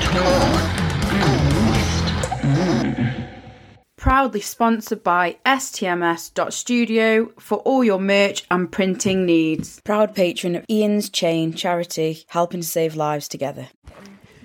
torn. Proudly sponsored by stms.studio for all your merch and printing needs. Proud patron of Ian's Chain charity, helping to save lives together.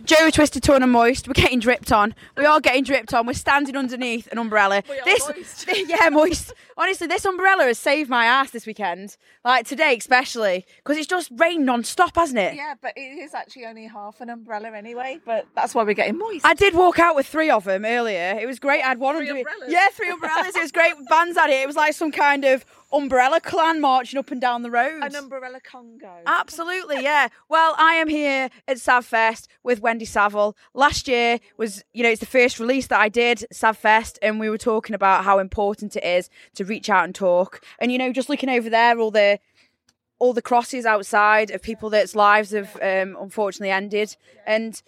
Joe Twisted Torn and Moist, we're getting dripped on. We are getting dripped on. We're standing underneath an umbrella. this, yeah, moist. Honestly, this umbrella has saved my ass this weekend. Like today, especially because it's just rained non-stop, hasn't it? Yeah, but it is actually only half an umbrella anyway. But that's why we're getting moist. I did walk out with three of them earlier. It was great. I had one Three under umbrellas? Yeah, three umbrellas. it was great. Bands at it. It was like some kind of umbrella clan marching up and down the road. An umbrella Congo. Absolutely, yeah. Well, I am here at Savfest with Wendy Savill. Last year was, you know, it's the first release that I did, Savfest, and we were talking about how important it is to reach out and talk. And you know, just looking over there, all the all the crosses outside of people that's lives have um, unfortunately ended. And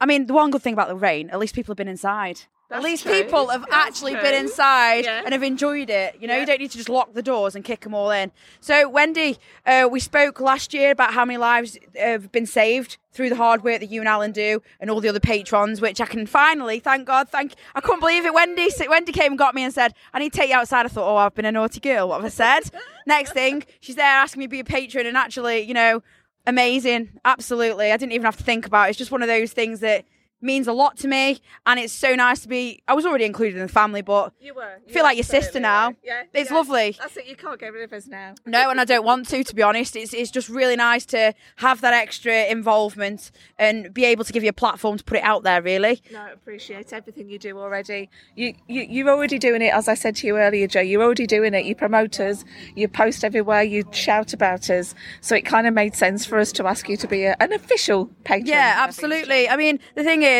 I mean, the one good thing about the rain, at least people have been inside. At least true. people have That's actually been inside Yeah. and have enjoyed it. You know, you don't need to just lock the doors and kick them all in. So, Wendy, uh, we spoke last year about how many lives have been saved through the hard work that you and Alan do, and all the other patrons, which I can finally, thank God, thank. I couldn't believe it. Wendy, Wendy came and got me and said, "I need to take you outside." I thought, "Oh, I've been a naughty girl." What have I said? Next thing, she's there asking me to be a patron, and actually, you know, amazing, absolutely. I didn't even have to think about it. It's just one of those things that means a lot to me, and it's so nice to be. I was already included in the family, but You were. You feel like your sister now. were. Yeah. It's yeah. lovely. That's it. You can't get rid of us now. No, and I don't want to, to be honest. It's it's just really nice to have that extra involvement and be able to give you a platform to put it out there. Really, No, I appreciate everything you do already. You, you, you're already doing it, as I said to you earlier, Joe. You're already doing it. You promote us, you post everywhere, you shout about us. So it kind of made sense for us to ask you to be a, an official patron. yeah, absolutely. I mean, the thing is,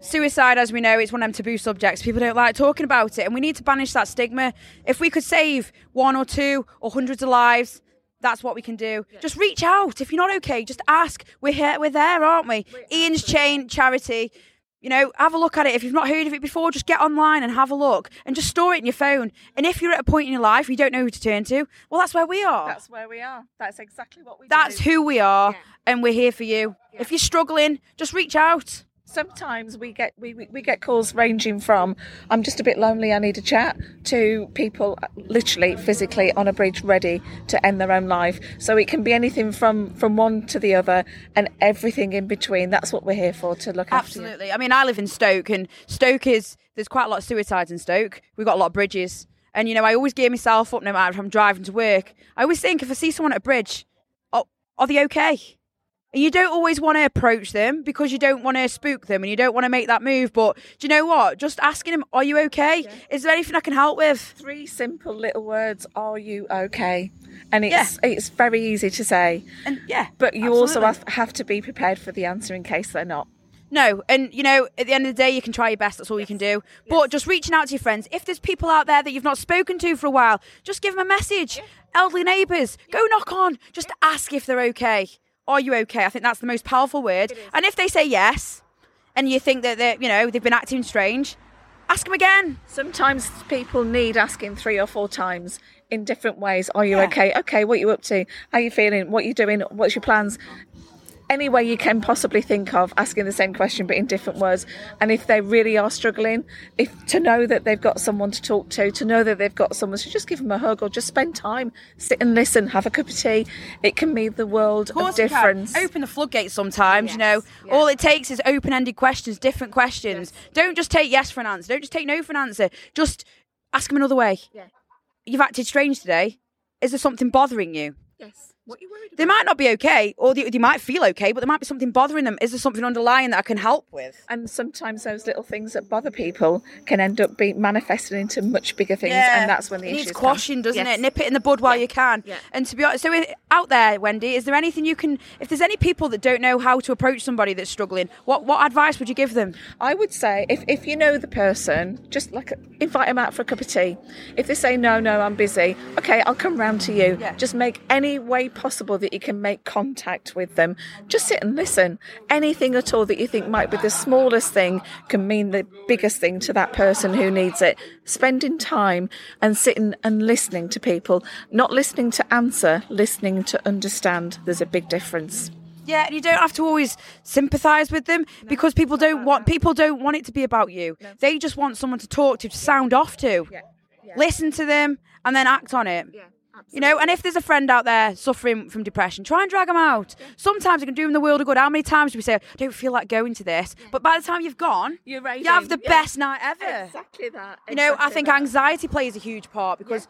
suicide, as we know, it's one of them taboo subjects. People don't like talking about it, and we need to banish that stigma. If we could save one or two or hundreds of lives. That's what we can do. Just reach out. If you're not okay, just ask. We're here. We're there, aren't we? Ian's Chain charity. You know, have a look at it. If you've not heard of it before, just get online and have a look and just store it in your phone. And if you're at a point in your life you don't know who to turn to, well, that's where we are. That's where we are. That's exactly what we That's do. who we are, Yeah. and we're here for you. If you're struggling, just reach out. Sometimes we get we, we, we get calls ranging from I'm just a bit lonely, I need a chat to people uh, literally physically on a bridge ready to end their own life. So it can be anything from from one to the other and everything in between. That's what we're here for to look after. Absolutely. I mean, I live in Stoke, and Stoke is there's quite a lot of suicides in Stoke. We've got a lot of bridges, and you know, I always gear myself up no matter if I'm driving to work. I always think if I see someone at a bridge, oh, are they okay? You don't always want to approach them because you don't want to spook them and you don't want to make that move. But do you know what? Just asking them, "Are you okay? Is there anything I can help with?" Three simple little words, are you okay? And it's it's very easy to say. And yeah, But you also absolutely. have, have to be prepared for the answer in case they're not. No, and you know, at the end of the day, you can try your best. That's all you can do. But just reaching out to your friends. If there's people out there that you've not spoken to for a while, just give them a message. Elderly neighbours, go knock on. Just ask if they're okay. Are you okay? I think that's the most powerful word. And if they say yes, and you think that they're, you know, they've been acting strange, ask them again. Sometimes people need asking three or four times in different ways. Are you Yeah. okay? Okay, what are you up to? How are you feeling? What are you doing? What's your plans? Any way you can possibly think of asking the same question but in different words. And if they really are struggling, if to know that they've got someone to talk to, to know that they've got someone, so just give them a hug or just spend time, sit and listen, have a cup of tea. It can mean the world of, you difference. Open the floodgates sometimes, you know. Yes. All it takes is open ended questions, different questions. Don't just take yes for an answer. Don't just take no for an answer. Just ask them another way. Yeah. You've acted strange today. Is there something bothering you? Yes. What you worried They might not be okay, or they, they might feel okay, but there might be something bothering them. Is there something underlying that I can help with? And sometimes those little things that bother people can end up being manifested into much bigger things, and that's when the it issues needs come. quashing, doesn't Yes. it? Nip it in the bud while you can. Yeah. And to be honest, so uh, out there, Wendy, is there anything you can? If there's any people that don't know how to approach somebody that's struggling, what what advice would you give them? I would say if, if you know the person, just like invite them out for a cup of tea. If they say no, no, I'm busy, okay, I'll come round to you. Yeah. Just make any way possible that you can make contact with them. Just sit and listen. Anything at all that you think might be the smallest thing can mean the biggest thing to that person who needs it. Spending time and sitting and listening to people, not listening to answer, listening to understand. There's a big difference. Yeah, and you don't have to always sympathise with them because people don't want people don't want it to be about you. They just want someone to talk to, to sound off to. Yeah. Yeah. Listen to them and then act on it. Yeah. You know, and if there's a friend out there suffering from depression, try and drag them out. Sometimes it can do them the world of good. How many times do we say, I don't feel like going to this? But by the time you've gone, You're you have the Yeah. best night ever. Exactly that. You know, I think that. anxiety plays a huge part because,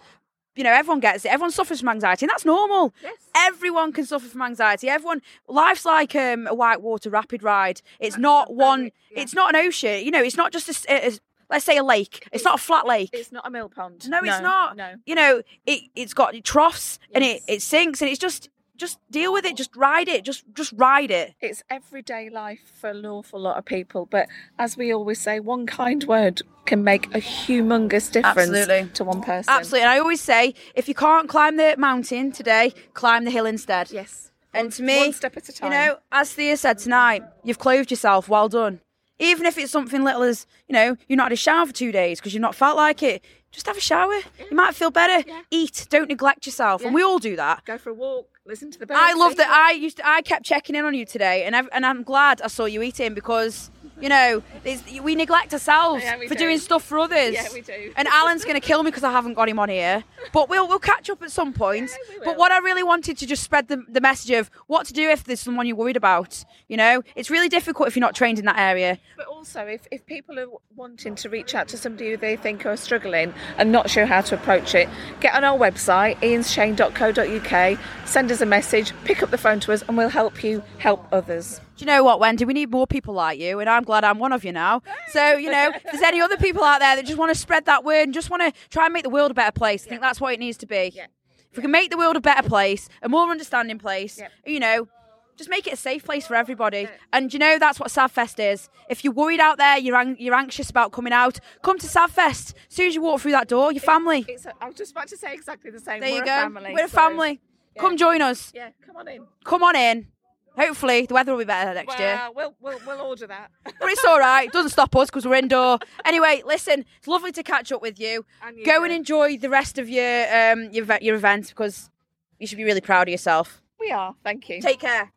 you know, everyone gets it. Everyone suffers from anxiety, and that's normal. Yes. Everyone can suffer from anxiety. Everyone, life's like um, a whitewater rapid ride. It's not one. yeah. It's not an ocean. You know, it's not just a- a- let's say a lake. It's, not a flat lake. It's not a mill pond. no, it's not. No. You know, it it's got troughs and it it sinks and it's just just deal with it. Just ride it. Just just ride it. It's everyday life for an awful lot of people. But as we always say, one kind word can make a humongous difference Absolutely. to one person. Absolutely. And I always say, if you can't climb the mountain today, climb the hill instead. Yes. And One- to me, one step at a time. You know, as Thea said tonight, you've clothed yourself. Well done. Even if it's something little as, you know, you're not had a shower for two days because you've not felt like it, just have a shower. You might feel better. Yeah. Eat. Don't neglect yourself. And we all do that. Go for a walk. Listen to the birds. I love that. I used to, I kept checking in on you today, and I've, and I'm glad I saw you eating because you know we neglect ourselves Yeah, we for do. doing stuff for others. Yeah, we do. And Alan's going to kill me because I haven't got him on here, but we'll we'll catch up at some point. Yeah, But what I really wanted to just spread the, the message of what to do if there's someone you're worried about. You know, it's really difficult if you're not trained in that area. But also, if, if people are wanting to reach out to somebody who they think are struggling and not sure how to approach it, get on our website, ianschain.co.uk, send us a message, pick up the phone to us, and we'll help you help others. Do you know what, Wendy? We need more people like you, and I'm glad I'm one of you now. So, you know, if there's any other people out there that just want to spread that word and just want to try and make the world a better place, I think that's what it needs to be. Yeah. If we can make the world a better place, a more understanding place, Yep. you know, just make it a safe place for everybody. And you know, that's what Savfest is. If you're worried out there, you're, ang- you're anxious about coming out, come to Savfest. As soon as you walk through that door, your family. It's a, I was just about to say exactly the same. Thing. There We're you a go. family. We're a so- family. Come join us. Yeah, come on in. Come on in. Hopefully, the weather will be better next year. Well, we'll, we'll, we'll order that. But it's all right. It doesn't stop us because we're indoor. Anyway, listen, it's lovely to catch up with you. And you Go too. and enjoy the rest of your um your, your event because you should be really proud of yourself. we are. Thank you. Take care.